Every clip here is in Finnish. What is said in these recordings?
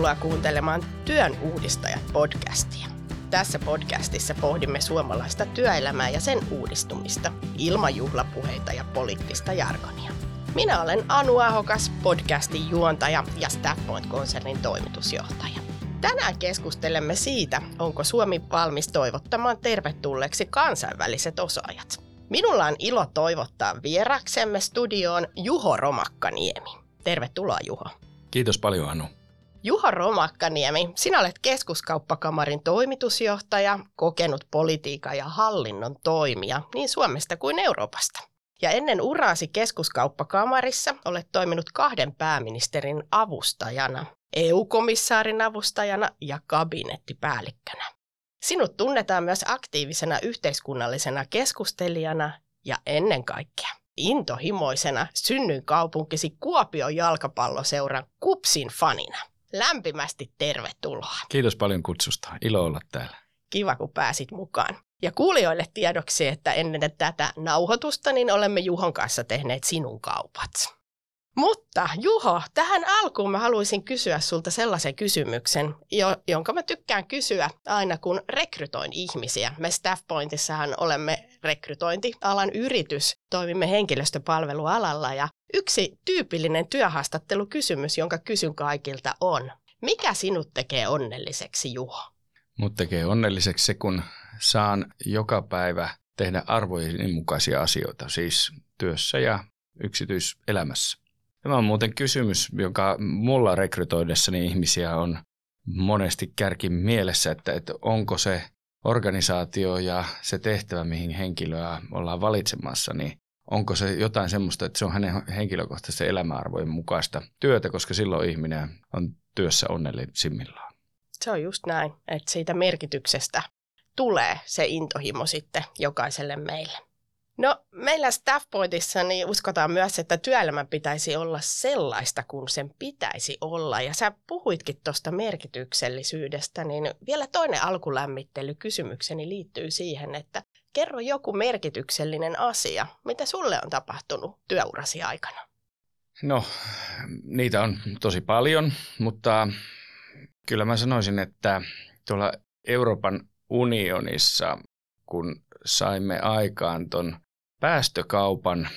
Tervetuloa kuuntelemaan Työn uudistajat podcastia. Tässä podcastissa pohdimme suomalaista työelämää ja sen uudistumista ilman juhlapuheita ja poliittista jargonia. Minä olen Anu Ahokas, podcastin juontaja ja Staffpoint-konsernin toimitusjohtaja. Tänään keskustelemme siitä, onko Suomi valmis toivottamaan tervetulleeksi kansainväliset osaajat. Minulla on ilo toivottaa vieraksemme studioon Juho Romakkaniemi. Tervetuloa Juho. Kiitos paljon Anu. Juha Romakkaniemi, sinä olet keskuskauppakamarin toimitusjohtaja, kokenut politiikan ja hallinnon toimija niin Suomesta kuin Euroopasta. Ja ennen uraasi keskuskauppakamarissa olet toiminut kahden pääministerin avustajana, EU-komissaarin avustajana ja kabinettipäällikkönä. Sinut tunnetaan myös aktiivisena yhteiskunnallisena keskustelijana ja ennen kaikkea intohimoisena synnyin kaupunkisi Kuopion jalkapalloseuran Kupsin fanina. Lämpimästi tervetuloa. Kiitos paljon kutsusta. Ilo olla täällä. Kiva, kun pääsit mukaan. Ja kuulijoille tiedoksi, että ennen tätä nauhoitusta niin olemme Juhon kanssa tehneet sinun kaupat. Mutta Juho, tähän alkuun mä haluaisin kysyä sulta sellaisen kysymyksen, jonka mä tykkään kysyä aina kun rekrytoin ihmisiä. Me Staffpointissahan olemme rekrytointialan yritys, toimimme henkilöstöpalvelualalla ja yksi tyypillinen työhaastattelukysymys, jonka kysyn kaikilta on, mikä sinut tekee onnelliseksi Juho? Mut tekee onnelliseksi se, kun saan joka päivä tehdä arvojen mukaisia asioita, siis työssä ja yksityiselämässä. Tämä on muuten kysymys, joka mulla rekrytoidessani ihmisiä on monesti kärki mielessä, että, että onko se organisaatio ja se tehtävä, mihin henkilöä ollaan valitsemassa, niin onko se jotain semmoista, että se on hänen henkilökohtaisen elämäarvojen mukaista työtä, koska silloin ihminen on työssä onnellisimmillaan. Se on just näin, että siitä merkityksestä tulee se intohimo sitten jokaiselle meille. No meillä Staffpointissa niin uskotaan myös, että työelämän pitäisi olla sellaista kuin sen pitäisi olla. Ja sä puhuitkin tuosta merkityksellisyydestä, niin vielä toinen alkulämmittely kysymykseni liittyy siihen, että kerro joku merkityksellinen asia. Mitä sulle on tapahtunut työurasi aikana? No, niitä on tosi paljon, mutta kyllä mä sanoisin, että tuolla Euroopan unionissa, kun saimme aikaan ton päästökaupan,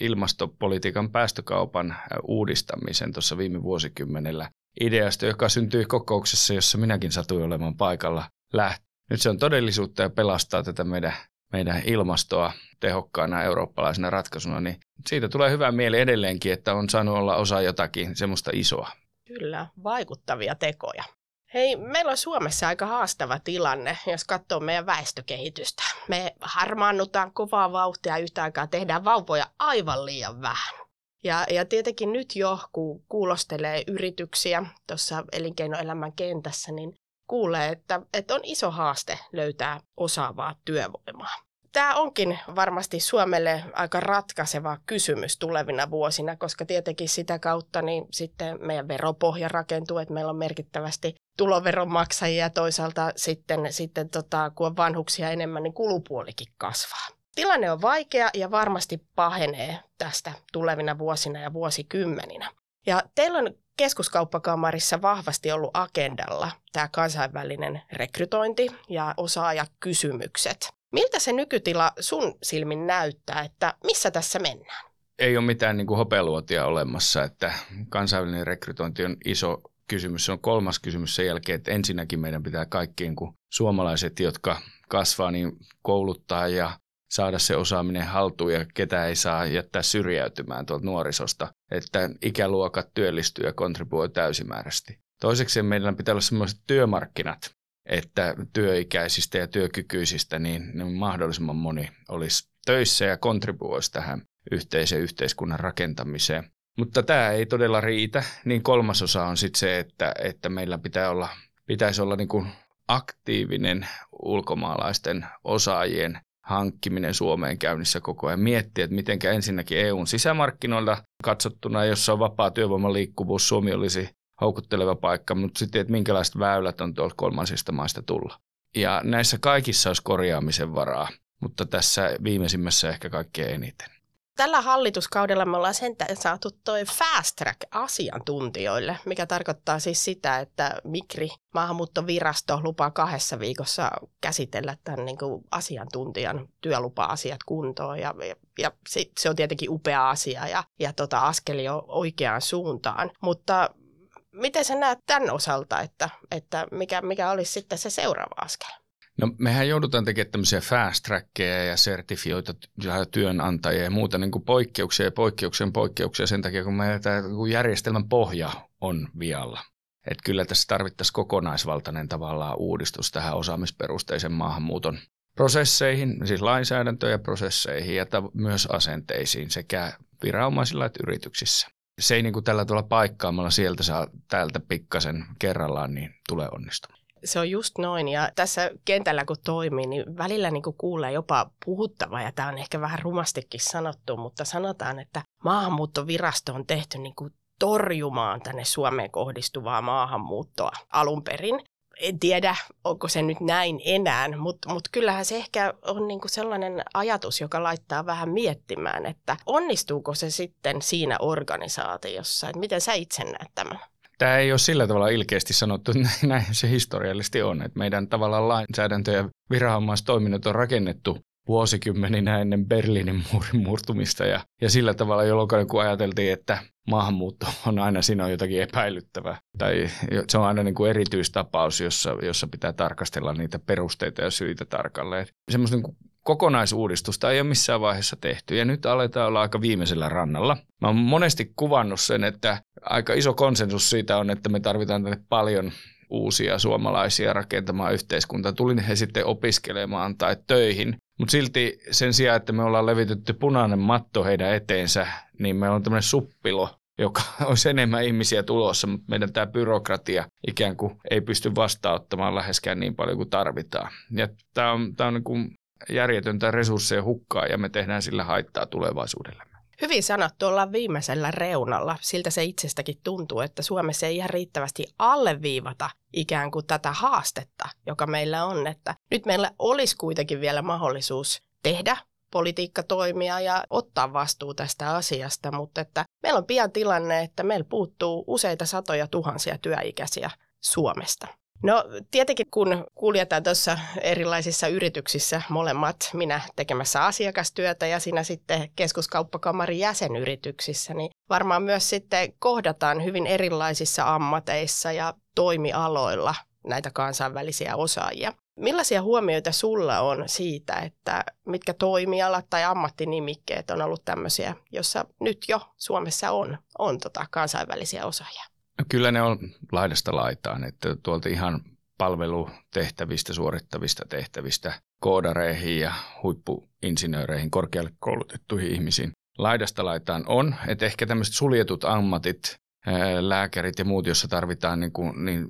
ilmastopolitiikan päästökaupan uudistamisen tuossa viime vuosikymmenellä ideasta, joka syntyi kokouksessa, jossa minäkin satuin olemaan paikalla lähti. Nyt se on todellisuutta ja pelastaa tätä meidän, meidän ilmastoa tehokkaana eurooppalaisena ratkaisuna, niin siitä tulee hyvä mieli edelleenkin, että on saanut olla osa jotakin semmoista isoa. Kyllä, vaikuttavia tekoja. Hei, meillä on Suomessa aika haastava tilanne, jos katsoo meidän väestökehitystä. Me harmaannutaan kovaa vauhtia yhtä aikaa, tehdään vauvoja aivan liian vähän. Ja, ja tietenkin nyt jo, kun kuulostelee yrityksiä tuossa elinkeinoelämän kentässä, niin kuulee, että, että on iso haaste löytää osaavaa työvoimaa. Tämä onkin varmasti Suomelle aika ratkaiseva kysymys tulevina vuosina, koska tietenkin sitä kautta niin sitten meidän veropohja rakentuu, että meillä on merkittävästi tuloveronmaksajia ja toisaalta sitten, sitten tota, kun on vanhuksia enemmän, niin kulupuolikin kasvaa. Tilanne on vaikea ja varmasti pahenee tästä tulevina vuosina ja vuosikymmeninä. Ja teillä on keskuskauppakamarissa vahvasti ollut agendalla tämä kansainvälinen rekrytointi ja osaajakysymykset. Miltä se nykytila sun silmin näyttää, että missä tässä mennään? Ei ole mitään niin kuin hopealuotia olemassa, että kansainvälinen rekrytointi on iso kysymys. Se on kolmas kysymys sen jälkeen, että ensinnäkin meidän pitää kaikkien kuin suomalaiset, jotka kasvaa, niin kouluttaa ja saada se osaaminen haltuun ja ketä ei saa jättää syrjäytymään tuolta nuorisosta, että ikäluokat työllistyy ja kontribuoi täysimääräisesti. Toiseksi meidän pitää olla sellaiset työmarkkinat, että työikäisistä ja työkykyisistä niin, niin mahdollisimman moni olisi töissä ja kontribuoisi tähän yhteisen yhteiskunnan rakentamiseen. Mutta tämä ei todella riitä. Niin kolmasosa on sitten se, että, että meillä pitää olla, pitäisi olla niin kuin aktiivinen ulkomaalaisten osaajien hankkiminen Suomeen käynnissä koko ajan. Miettiä, että miten ensinnäkin EUn sisämarkkinoilla katsottuna, jossa on vapaa työvoiman liikkuvuus, Suomi olisi houkutteleva paikka, mutta sitten, että minkälaiset väylät on tuolta kolmansista maista tulla. Ja näissä kaikissa olisi korjaamisen varaa, mutta tässä viimeisimmässä ehkä kaikkein eniten. Tällä hallituskaudella me ollaan sentään saatu toi fast track asiantuntijoille, mikä tarkoittaa siis sitä, että Mikri, maahanmuuttovirasto, lupaa kahdessa viikossa käsitellä tämän niin kuin asiantuntijan työlupa-asiat kuntoon. Ja, ja, ja se, se on tietenkin upea asia ja, ja tota, askeli jo oikeaan suuntaan. Mutta miten sä näet tämän osalta, että, että mikä, mikä olisi sitten se seuraava askel? No mehän joudutaan tekemään tämmöisiä fast trackeja ja sertifioita työnantajia ja muuta niin kuin poikkeuksia ja poikkeuksia poikkeuksia sen takia, kun meidän tämä järjestelmän pohja on vialla. Että kyllä tässä tarvittaisiin kokonaisvaltainen tavallaan uudistus tähän osaamisperusteisen maahanmuuton prosesseihin, siis lainsäädäntöön ja prosesseihin ja myös asenteisiin sekä viranomaisilla että yrityksissä. Se ei niin kuin tällä tavalla paikkaamalla sieltä saa täältä pikkasen kerrallaan, niin tulee onnistumaan. Se on just noin ja tässä kentällä kun toimii, niin välillä niin kuin kuulee jopa puhuttavaa ja tämä on ehkä vähän rumastikin sanottu, mutta sanotaan, että maahanmuuttovirasto on tehty niin kuin torjumaan tänne Suomeen kohdistuvaa maahanmuuttoa alun perin. En tiedä, onko se nyt näin enää, mutta, mutta kyllähän se ehkä on niin kuin sellainen ajatus, joka laittaa vähän miettimään, että onnistuuko se sitten siinä organisaatiossa, että miten sä itse näet tämän? Tämä ei ole sillä tavalla ilkeästi sanottu, että näin se historiallisesti on. Että meidän tavallaan lainsäädäntö ja viranomaistoiminnot on rakennettu vuosikymmeninä ennen Berliinin muurin murtumista ja, ja sillä tavalla, jolloin kun ajateltiin, että maahanmuutto on aina siinä on jotakin epäilyttävää. Tai se on aina niin kuin erityistapaus, jossa, jossa pitää tarkastella niitä perusteita ja syitä tarkalleen. Semmoista niin kokonaisuudistusta ei ole missään vaiheessa tehty ja nyt aletaan olla aika viimeisellä rannalla. Mä oon monesti kuvannut sen, että aika iso konsensus siitä on, että me tarvitaan tänne paljon uusia suomalaisia rakentamaan yhteiskuntaa. Tulin he sitten opiskelemaan tai töihin, mutta silti sen sijaan, että me ollaan levitetty punainen matto heidän eteensä, niin meillä on tämmöinen suppilo, joka olisi enemmän ihmisiä tulossa, mutta meidän tämä byrokratia ikään kuin ei pysty vastaanottamaan läheskään niin paljon kuin tarvitaan. Ja tämä on, tämä on niin kuin järjetöntä resursseja hukkaa ja me tehdään sillä haittaa tulevaisuudelle. Hyvin sanottu, ollaan viimeisellä reunalla. Siltä se itsestäkin tuntuu, että Suomessa ei ihan riittävästi alleviivata ikään kuin tätä haastetta, joka meillä on. Että nyt meillä olisi kuitenkin vielä mahdollisuus tehdä politiikkatoimia ja ottaa vastuu tästä asiasta, mutta että meillä on pian tilanne, että meillä puuttuu useita satoja tuhansia työikäisiä Suomesta. No tietenkin kun kuljetaan tuossa erilaisissa yrityksissä molemmat, minä tekemässä asiakastyötä ja sinä sitten keskuskauppakamarin jäsenyrityksissä, niin varmaan myös sitten kohdataan hyvin erilaisissa ammateissa ja toimialoilla näitä kansainvälisiä osaajia. Millaisia huomioita sulla on siitä, että mitkä toimialat tai ammattinimikkeet on ollut tämmöisiä, jossa nyt jo Suomessa on, on tota kansainvälisiä osaajia? Kyllä ne on laidasta laitaan, että tuolta ihan palvelutehtävistä, suorittavista tehtävistä koodareihin ja huippuinsinööreihin, korkealle koulutettuihin ihmisiin. Laidasta laitaan on, että ehkä tämmöiset suljetut ammatit, lääkärit ja muut, joissa tarvitaan niin kuin, niin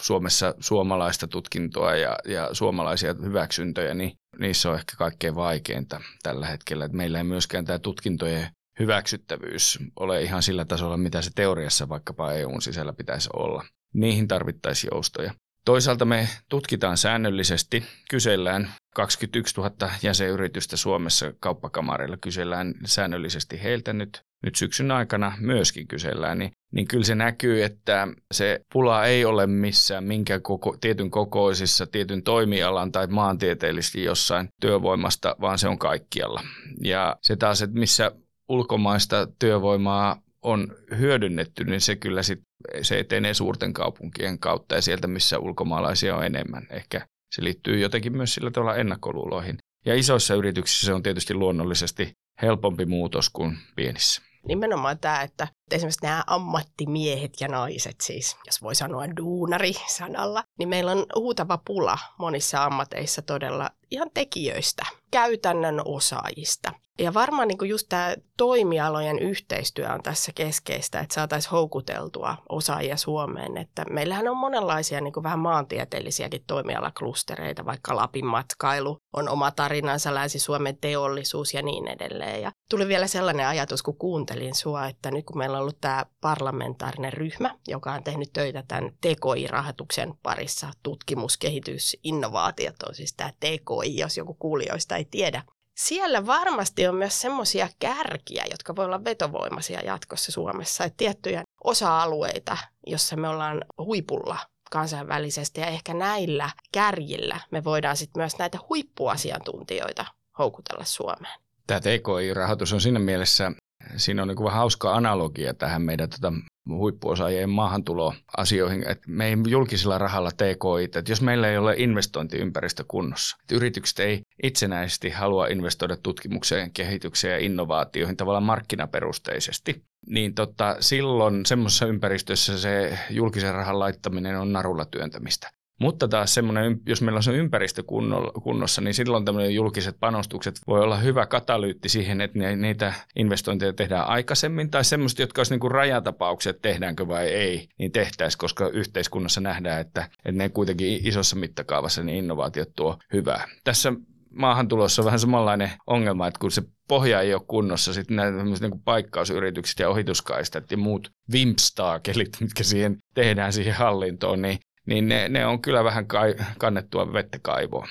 Suomessa suomalaista tutkintoa ja, ja suomalaisia hyväksyntöjä, niin niissä on ehkä kaikkein vaikeinta tällä hetkellä. Että meillä ei myöskään tämä tutkintojen hyväksyttävyys ole ihan sillä tasolla, mitä se teoriassa vaikkapa EUn sisällä pitäisi olla. Niihin tarvittaisiin joustoja. Toisaalta me tutkitaan säännöllisesti, kysellään 21 000 jäsenyritystä Suomessa kauppakamarilla, kysellään säännöllisesti heiltä nyt, nyt syksyn aikana myöskin kysellään, niin, niin kyllä se näkyy, että se pula ei ole missään minkä koko, tietyn kokoisissa, tietyn toimialan tai maantieteellisesti jossain työvoimasta, vaan se on kaikkialla. Ja se taas, että missä ulkomaista työvoimaa on hyödynnetty, niin se kyllä sit, se etenee suurten kaupunkien kautta ja sieltä, missä ulkomaalaisia on enemmän. Ehkä se liittyy jotenkin myös sillä tavalla ennakkoluuloihin. Ja isoissa yrityksissä se on tietysti luonnollisesti helpompi muutos kuin pienissä. Nimenomaan tämä, että esimerkiksi nämä ammattimiehet ja naiset siis, jos voi sanoa duunari sanalla, niin meillä on huutava pula monissa ammateissa todella ihan tekijöistä, käytännön osaajista. Ja varmaan niin just tämä toimialojen yhteistyö on tässä keskeistä, että saataisiin houkuteltua osaajia Suomeen. Että meillähän on monenlaisia niin vähän maantieteellisiäkin toimialaklustereita, vaikka Lapin matkailu on oma tarinansa, Länsi-Suomen teollisuus ja niin edelleen. Ja tuli vielä sellainen ajatus, kun kuuntelin sua, että nyt kun meillä on ollut tämä parlamentaarinen ryhmä, joka on tehnyt töitä tämän TKI-rahoituksen parissa, tutkimus, kehitys, innovaatiot on siis tämä TKI, jos joku kuulijoista ei tiedä, siellä varmasti on myös semmoisia kärkiä, jotka voi olla vetovoimaisia jatkossa Suomessa. Että tiettyjä osa-alueita, jossa me ollaan huipulla kansainvälisesti ja ehkä näillä kärjillä me voidaan sitten myös näitä huippuasiantuntijoita houkutella Suomeen. Tämä TKI-rahoitus on siinä mielessä, siinä on niin vähän hauska analogia tähän meidän tota huippuosaajien maahantuloasioihin, että me ei julkisella rahalla TKI, että jos meillä ei ole investointiympäristö kunnossa, että yritykset ei itsenäisesti halua investoida tutkimukseen, kehitykseen ja innovaatioihin tavallaan markkinaperusteisesti, niin tota, silloin semmoisessa ympäristössä se julkisen rahan laittaminen on narulla työntämistä. Mutta taas semmoinen, jos meillä on se ympäristö kunnossa, niin silloin tämmöinen julkiset panostukset voi olla hyvä katalyytti siihen, että niitä investointeja tehdään aikaisemmin, tai semmoiset, jotka olisi niin kuin rajatapaukset, tehdäänkö vai ei, niin tehtäisiin, koska yhteiskunnassa nähdään, että, että ne kuitenkin isossa mittakaavassa niin innovaatiot tuo hyvää. Tässä maahantulossa on vähän samanlainen ongelma, että kun se pohja ei ole kunnossa, sitten nämä niin paikkausyritykset ja ohituskaistat ja muut vimpstaakelit, mitkä siihen tehdään siihen hallintoon, niin niin ne, ne on kyllä vähän kai, kannettua vettä kaivoon.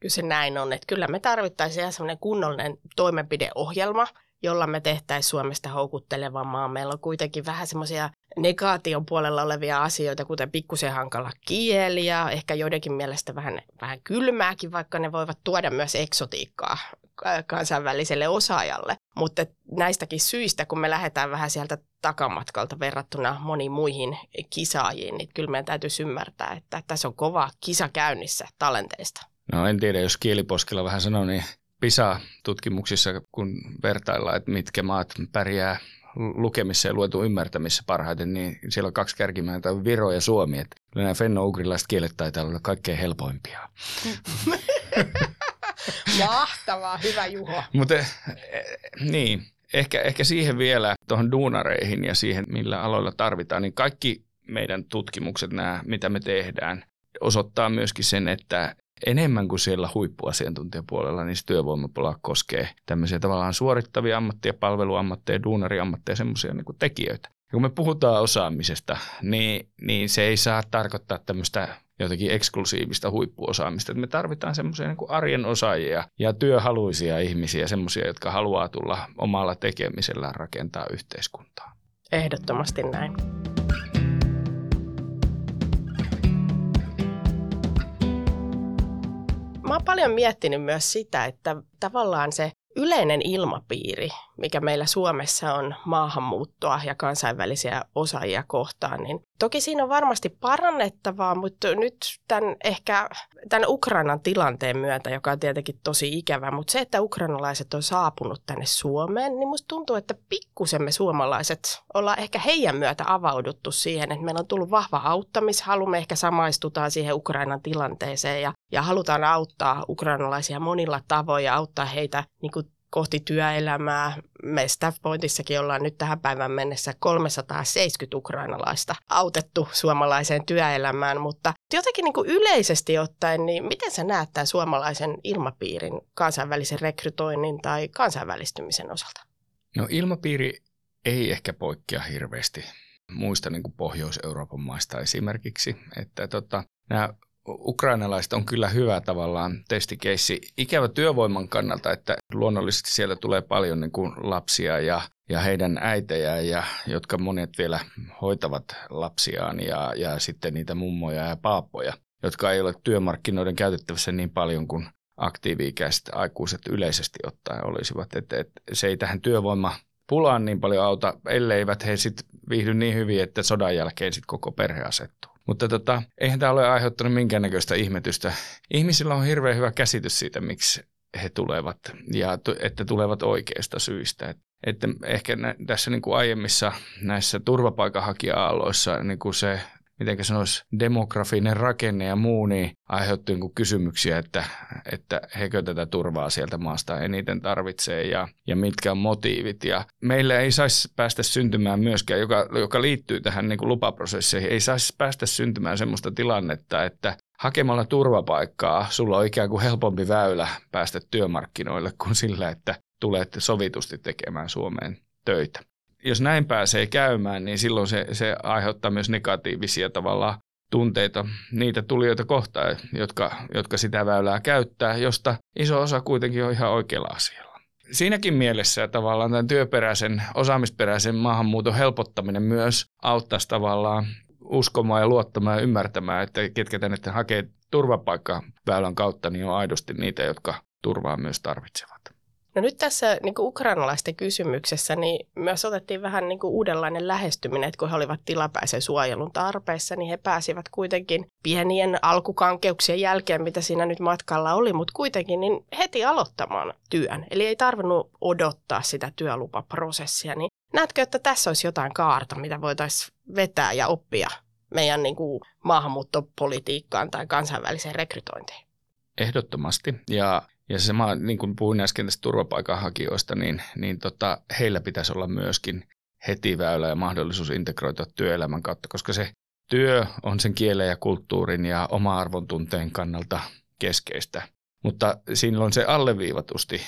Kyllä se näin on, että kyllä me tarvittaisiin ihan semmoinen kunnollinen toimenpideohjelma, jolla me tehtäisiin Suomesta houkuttelevammaa. Meillä on kuitenkin vähän semmoisia negaation puolella olevia asioita, kuten pikkusen hankala kieli ja ehkä joidenkin mielestä vähän, vähän kylmääkin, vaikka ne voivat tuoda myös eksotiikkaa kansainväliselle osaajalle. Mutta näistäkin syistä, kun me lähdetään vähän sieltä takamatkalta verrattuna moniin muihin kisaajiin, niin kyllä meidän täytyy ymmärtää, että tässä on kova kisa käynnissä talenteista. No en tiedä, jos kieliposkella vähän sanoo, niin PISA-tutkimuksissa, kun vertaillaan, että mitkä maat pärjää lukemissa ja luetun ymmärtämissä parhaiten, niin siellä on kaksi kärkimääntä, Viro ja Suomi. Että nämä fenno-ugrilaiset kielet taitaa olla kaikkein helpoimpia. Mahtavaa, hyvä Juho. Mutta eh, niin, ehkä, ehkä siihen vielä tuohon duunareihin ja siihen, millä aloilla tarvitaan, niin kaikki meidän tutkimukset, nämä, mitä me tehdään, osoittaa myöskin sen, että enemmän kuin siellä huippuasiantuntijapuolella, niin se työvoimapula koskee tämmöisiä tavallaan suorittavia ammatteja, palveluammatteja, duunariammatteja, semmoisia niin tekijöitä. Ja kun me puhutaan osaamisesta, niin, niin se ei saa tarkoittaa tämmöistä jotenkin eksklusiivista huippuosaamista. me tarvitaan semmoisia niin arjen osaajia ja työhaluisia ihmisiä, semmoisia, jotka haluaa tulla omalla tekemisellään rakentaa yhteiskuntaa. Ehdottomasti näin. Mä oon paljon miettinyt myös sitä, että tavallaan se yleinen ilmapiiri, mikä meillä Suomessa on maahanmuuttoa ja kansainvälisiä osaajia kohtaan, niin toki siinä on varmasti parannettavaa, mutta nyt tämän ehkä tämän Ukrainan tilanteen myötä, joka on tietenkin tosi ikävä, mutta se, että ukrainalaiset on saapunut tänne Suomeen, niin musta tuntuu, että pikkusen me suomalaiset ollaan ehkä heidän myötä avauduttu siihen, että meillä on tullut vahva auttamishalu, me ehkä samaistutaan siihen Ukrainan tilanteeseen ja, ja halutaan auttaa ukrainalaisia monilla tavoin ja auttaa heitä niin kuin kohti työelämää. Me Staff Pointissakin ollaan nyt tähän päivän mennessä 370 ukrainalaista autettu suomalaiseen työelämään, mutta jotenkin niin kuin yleisesti ottaen, niin miten sä näet tämän suomalaisen ilmapiirin kansainvälisen rekrytoinnin tai kansainvälistymisen osalta? No ilmapiiri ei ehkä poikkea hirveästi muista niin kuin Pohjois-Euroopan maista esimerkiksi, että tota, nämä ukrainalaiset on kyllä hyvä tavallaan testikeissi. Ikävä työvoiman kannalta, että luonnollisesti siellä tulee paljon niin kuin lapsia ja, ja heidän äitejä, ja, jotka monet vielä hoitavat lapsiaan ja, ja sitten niitä mummoja ja paappoja, jotka ei ole työmarkkinoiden käytettävissä niin paljon kuin aktiivi-ikäiset aikuiset yleisesti ottaen olisivat. Et, et se ei tähän työvoima pulaan niin paljon auta, elleivät he sitten viihdy niin hyvin, että sodan jälkeen sitten koko perhe asettuu. Mutta tota, eihän tämä ole aiheuttanut minkäännäköistä ihmetystä. Ihmisillä on hirveän hyvä käsitys siitä, miksi he tulevat ja että tulevat oikeista syistä. Että ehkä nä, tässä niin kuin aiemmissa näissä turvapaikanhakija-aalloissa niin kuin se miten sanoisi, demografinen rakenne ja muu, niin aiheutti niin kysymyksiä, että, että hekö tätä turvaa sieltä maasta eniten tarvitsee ja, ja mitkä on motiivit. Ja meillä ei saisi päästä syntymään myöskään, joka, joka liittyy tähän niin kuin lupaprosesseihin, ei saisi päästä syntymään sellaista tilannetta, että hakemalla turvapaikkaa sulla on ikään kuin helpompi väylä päästä työmarkkinoille kuin sillä, että tulet sovitusti tekemään Suomeen töitä jos näin pääsee käymään, niin silloin se, se aiheuttaa myös negatiivisia tavallaan tunteita niitä tulijoita kohtaan, jotka, jotka sitä väylää käyttää, josta iso osa kuitenkin on ihan oikealla asialla. Siinäkin mielessä tavallaan tämän työperäisen, osaamisperäisen maahanmuuton helpottaminen myös auttaisi tavallaan uskomaan ja luottamaan ja ymmärtämään, että ketkä tänne hakee turvapaikkaväylän kautta, niin on aidosti niitä, jotka turvaa myös tarvitsevat. No nyt tässä niin kuin ukrainalaisten kysymyksessä niin myös otettiin vähän niin kuin uudenlainen lähestyminen, että kun he olivat tilapäisen suojelun tarpeessa, niin he pääsivät kuitenkin pienien alkukankeuksien jälkeen, mitä siinä nyt matkalla oli, mutta kuitenkin niin heti aloittamaan työn. Eli ei tarvinnut odottaa sitä työlupaprosessia. Niin näetkö, että tässä olisi jotain kaarta, mitä voitaisiin vetää ja oppia meidän niin kuin maahanmuuttopolitiikkaan tai kansainväliseen rekrytointiin? Ehdottomasti. Ja ja se sama, niin kuin puhuin äsken tästä turvapaikanhakijoista, niin, niin tota, heillä pitäisi olla myöskin heti väylä ja mahdollisuus integroitua työelämän kautta, koska se työ on sen kielen ja kulttuurin ja oma-arvon tunteen kannalta keskeistä. Mutta silloin se alleviivatusti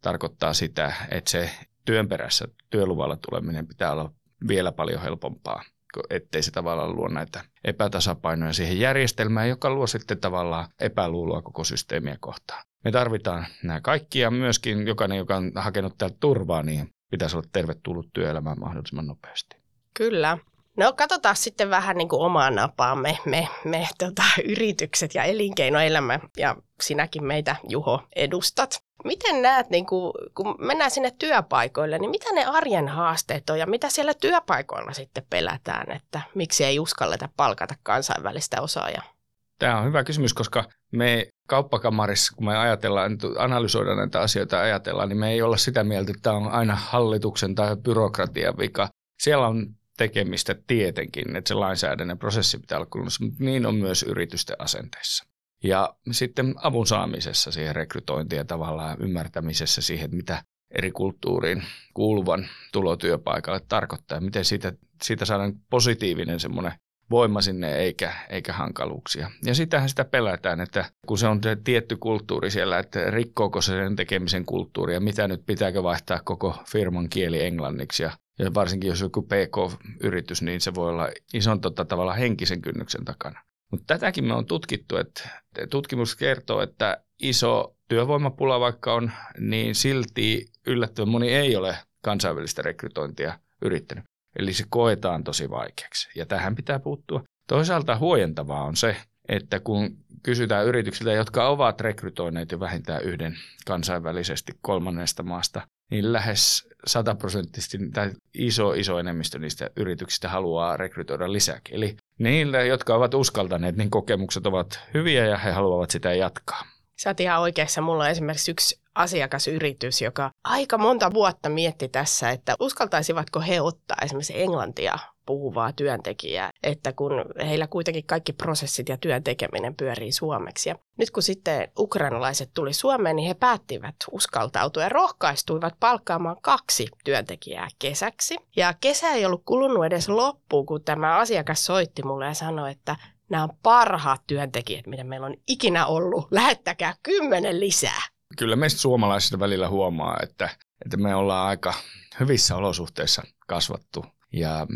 tarkoittaa sitä, että se työn perässä työluvalla tuleminen pitää olla vielä paljon helpompaa ettei se tavallaan luo näitä epätasapainoja siihen järjestelmään, joka luo sitten tavallaan epäluuloa koko systeemiä kohtaan. Me tarvitaan nämä kaikki ja myöskin jokainen, joka on hakenut täältä turvaa, niin pitäisi olla tervetullut työelämään mahdollisimman nopeasti. Kyllä. No katsotaan sitten vähän niin kuin omaa napaamme, me, me tota, yritykset ja elinkeinoelämä ja sinäkin meitä Juho edustat. Miten näet, niin kuin, kun mennään sinne työpaikoille, niin mitä ne arjen haasteet on ja mitä siellä työpaikoilla sitten pelätään, että miksi ei uskalleta palkata kansainvälistä osaajaa? Tämä on hyvä kysymys, koska me kauppakamarissa, kun me ajatellaan, analysoidaan näitä asioita ja ajatellaan, niin me ei olla sitä mieltä, että tämä on aina hallituksen tai byrokratian vika. Siellä on tekemistä tietenkin, että se lainsäädännön prosessi pitää olla kunnossa, mutta niin on myös yritysten asenteissa. Ja sitten avun saamisessa siihen rekrytointiin ja tavallaan ymmärtämisessä siihen, mitä eri kulttuuriin kuuluvan tulotyöpaikalle tarkoittaa miten siitä, siitä saadaan positiivinen semmoinen voima sinne eikä, eikä hankaluuksia. Ja sitähän sitä pelätään, että kun se on tietty kulttuuri siellä, että rikkooko se sen tekemisen kulttuuri ja mitä nyt pitääkö vaihtaa koko firman kieli englanniksi ja ja varsinkin jos joku PK-yritys, niin se voi olla ison tota, tavalla henkisen kynnyksen takana. Mutta tätäkin me on tutkittu, että tutkimus kertoo, että iso työvoimapula vaikka on, niin silti yllättävän moni ei ole kansainvälistä rekrytointia yrittänyt. Eli se koetaan tosi vaikeaksi ja tähän pitää puuttua. Toisaalta huojentavaa on se, että kun kysytään yrityksiltä, jotka ovat rekrytoineet jo vähintään yhden kansainvälisesti kolmannesta maasta, niin lähes sataprosenttisesti tai iso, iso enemmistö niistä yrityksistä haluaa rekrytoida lisäksi. Eli niillä, jotka ovat uskaltaneet, niin kokemukset ovat hyviä ja he haluavat sitä jatkaa. Sä oot ihan oikeassa. Mulla on esimerkiksi yksi asiakasyritys, joka aika monta vuotta mietti tässä, että uskaltaisivatko he ottaa esimerkiksi englantia puhuvaa työntekijää, että kun heillä kuitenkin kaikki prosessit ja työn tekeminen pyörii suomeksi. Ja nyt kun sitten ukrainalaiset tuli Suomeen, niin he päättivät uskaltautua ja rohkaistuivat palkkaamaan kaksi työntekijää kesäksi. Ja kesä ei ollut kulunut edes loppuun, kun tämä asiakas soitti mulle ja sanoi, että nämä on parhaat työntekijät, mitä meillä on ikinä ollut. Lähettäkää kymmenen lisää. Kyllä meistä suomalaisista välillä huomaa, että, että me ollaan aika hyvissä olosuhteissa kasvattu ja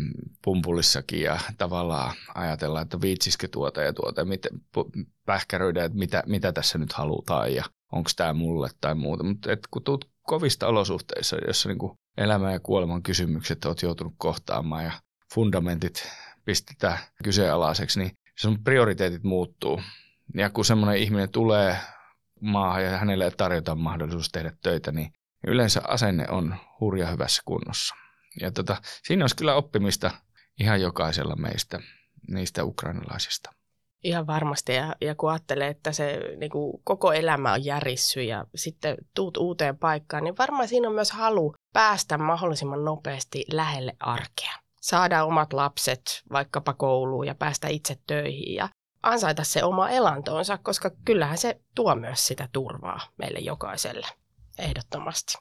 pumpulissakin ja tavallaan ajatellaan, että viitsisikö tuota ja tuota miten, pähkäröidään, että mitä, mitä tässä nyt halutaan ja onko tämä mulle tai muuta. Mutta kun tulet kovista olosuhteissa, jossa niin elämän ja kuoleman kysymykset olet joutunut kohtaamaan ja fundamentit pistetään kyseenalaiseksi, niin sun prioriteetit muuttuu. Ja kun semmoinen ihminen tulee maahan ja hänelle tarjotaan mahdollisuus tehdä töitä, niin yleensä asenne on hurja hyvässä kunnossa. Ja tota, siinä olisi kyllä oppimista ihan jokaisella meistä, niistä ukrainalaisista. Ihan varmasti, ja, ja kun ajattelee, että se niin kuin koko elämä on järissy ja sitten tuut uuteen paikkaan, niin varmaan siinä on myös halu päästä mahdollisimman nopeasti lähelle arkea. Saada omat lapset vaikkapa kouluun ja päästä itse töihin ja ansaita se oma elantonsa, koska kyllähän se tuo myös sitä turvaa meille jokaiselle, ehdottomasti.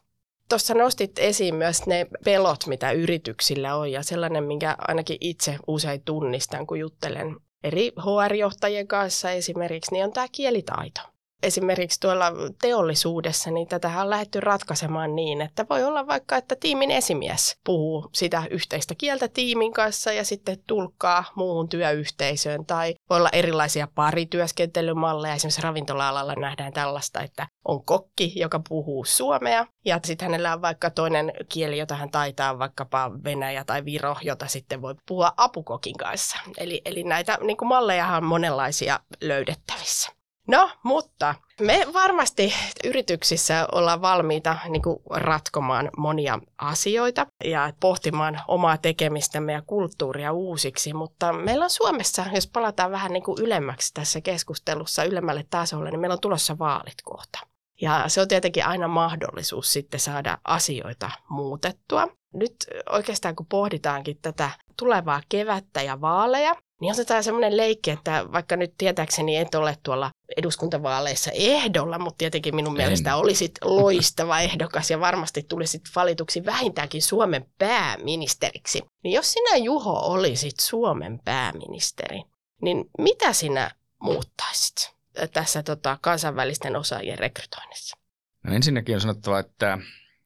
Tuossa nostit esiin myös ne pelot, mitä yrityksillä on ja sellainen, minkä ainakin itse usein tunnistan, kun juttelen eri HR-johtajien kanssa esimerkiksi, niin on tämä kielitaito. Esimerkiksi tuolla teollisuudessa, niin tätä on lähdetty ratkaisemaan niin, että voi olla vaikka, että tiimin esimies puhuu sitä yhteistä kieltä tiimin kanssa ja sitten tulkkaa muuhun työyhteisöön. Tai voi olla erilaisia parityöskentelymalleja. Esimerkiksi ravintola-alalla nähdään tällaista, että on kokki, joka puhuu suomea ja sitten hänellä on vaikka toinen kieli, jota hän taitaa, vaikkapa Venäjä tai Viro, jota sitten voi puhua apukokin kanssa. Eli, eli näitä niin malleja on monenlaisia löydettävissä. No, mutta me varmasti yrityksissä ollaan valmiita niin kuin ratkomaan monia asioita ja pohtimaan omaa tekemistämme ja kulttuuria uusiksi, mutta meillä on Suomessa, jos palataan vähän niin kuin ylemmäksi tässä keskustelussa, ylemmälle tasolle, niin meillä on tulossa vaalit kohta. Ja se on tietenkin aina mahdollisuus sitten saada asioita muutettua. Nyt oikeastaan kun pohditaankin tätä tulevaa kevättä ja vaaleja, niin otetaan semmoinen leikki, että vaikka nyt tietääkseni et ole tuolla eduskuntavaaleissa ehdolla, mutta tietenkin minun en. mielestä olisit loistava ehdokas ja varmasti tulisit valituksi vähintäänkin Suomen pääministeriksi. Niin jos sinä Juho olisit Suomen pääministeri, niin mitä sinä muuttaisit tässä tota, kansainvälisten osaajien rekrytoinnissa? No ensinnäkin on sanottava, että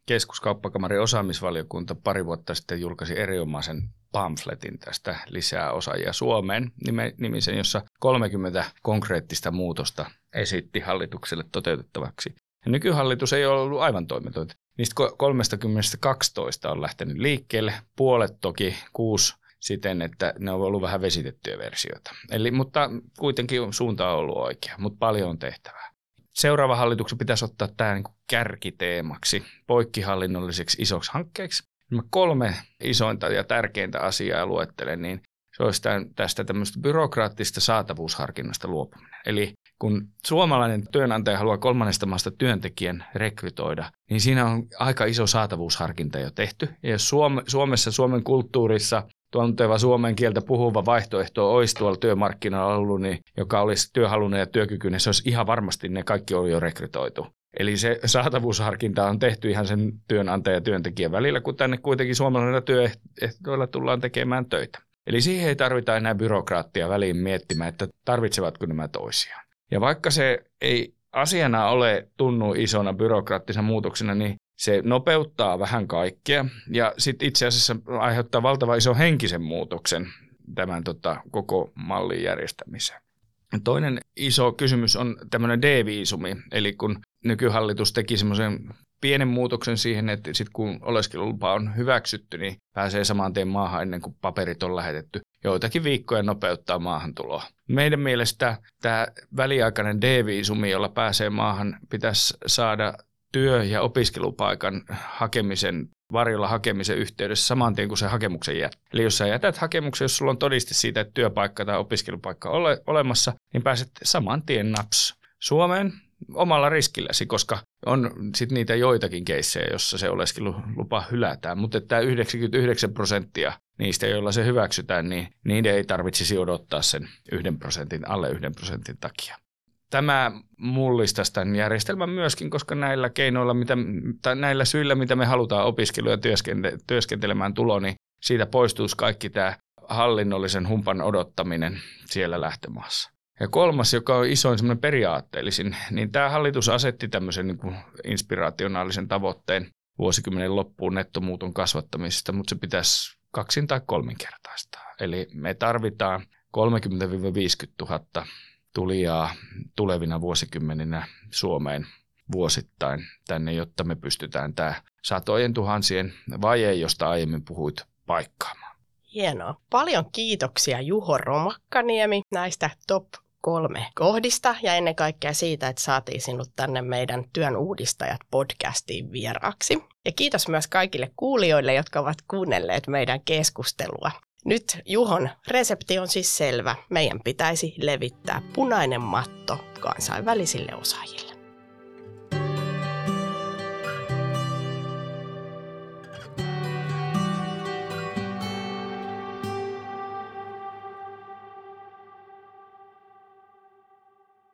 Keskuskauppakamarin osaamisvaliokunta pari vuotta sitten julkaisi erinomaisen pamfletin tästä lisää osaajia Suomeen nimisen, jossa 30 konkreettista muutosta esitti hallitukselle toteutettavaksi. Ja nykyhallitus ei ole ollut aivan toimitonta. Niistä 30-12 on lähtenyt liikkeelle, puolet toki kuusi siten, että ne on ollut vähän vesitettyjä versioita. Eli, mutta kuitenkin suunta on ollut oikea, mutta paljon on tehtävää. Seuraava hallituksen pitäisi ottaa tämä niin kärkiteemaksi, poikkihallinnolliseksi isoksi hankkeeksi. Mä kolme isointa ja tärkeintä asiaa luettelen, niin se olisi tästä tämmöistä byrokraattista saatavuusharkinnasta luopuminen. Eli kun suomalainen työnantaja haluaa kolmannesta maasta työntekijän rekrytoida, niin siinä on aika iso saatavuusharkinta jo tehty. Ja jos Suomessa, Suomen kulttuurissa tunteva suomen kieltä puhuva vaihtoehto olisi tuolla työmarkkinoilla ollut, niin, joka olisi työhalunen ja työkykyinen, se olisi ihan varmasti ne kaikki oli jo rekrytoitu. Eli se saatavuusharkinta on tehty ihan sen työnantaja ja työntekijän välillä, kun tänne kuitenkin suomalaisilla työehtoilla tullaan tekemään töitä. Eli siihen ei tarvita enää byrokraattia väliin miettimään, että tarvitsevatko nämä toisiaan. Ja vaikka se ei asiana ole tunnu isona byrokraattisena muutoksena, niin se nopeuttaa vähän kaikkea ja sitten itse asiassa aiheuttaa valtavan iso henkisen muutoksen tämän tota, koko mallin järjestämiseen. Toinen iso kysymys on tämmöinen D-viisumi, eli kun nykyhallitus teki semmoisen pienen muutoksen siihen, että sit kun oleskelulupa on hyväksytty, niin pääsee saman tien maahan ennen kuin paperit on lähetetty. Joitakin viikkoja nopeuttaa maahantuloa. Meidän mielestä tämä väliaikainen D-viisumi, jolla pääsee maahan, pitäisi saada työ- ja opiskelupaikan hakemisen varjolla hakemisen yhteydessä saman tien kuin se hakemuksen jät. Eli jos sä jätät hakemuksen, jos sulla on todiste siitä, että työpaikka tai opiskelupaikka on ole, olemassa, niin pääset saman tien naps Suomeen omalla riskilläsi, koska on sitten niitä joitakin keissejä, jossa se oleskelulupa hylätään, mutta tämä 99 prosenttia niistä, joilla se hyväksytään, niin niiden ei tarvitsisi odottaa sen yhden prosentin, alle yhden prosentin takia tämä mullistaisi tämän järjestelmän myöskin, koska näillä keinoilla, mitä, tai näillä syillä, mitä me halutaan opiskelu- ja työskente- työskentelemään tulo, niin siitä poistuisi kaikki tämä hallinnollisen humpan odottaminen siellä lähtömaassa. Ja kolmas, joka on isoin semmoinen periaatteellisin, niin tämä hallitus asetti tämmöisen niin kuin inspiraationaalisen tavoitteen vuosikymmenen loppuun nettomuuton kasvattamisesta, mutta se pitäisi kaksin tai kolminkertaistaa. Eli me tarvitaan 30-50 000 tulijaa tulevina vuosikymmeninä Suomeen vuosittain tänne, jotta me pystytään tämä satojen tuhansien vaje, josta aiemmin puhuit, paikkaamaan. Hienoa. Paljon kiitoksia Juho Romakkaniemi näistä top kolme kohdista ja ennen kaikkea siitä, että saatiin sinut tänne meidän Työn uudistajat podcastiin vieraaksi. Ja kiitos myös kaikille kuulijoille, jotka ovat kuunnelleet meidän keskustelua. Nyt Juhon resepti on siis selvä. Meidän pitäisi levittää punainen matto kansainvälisille osaajille.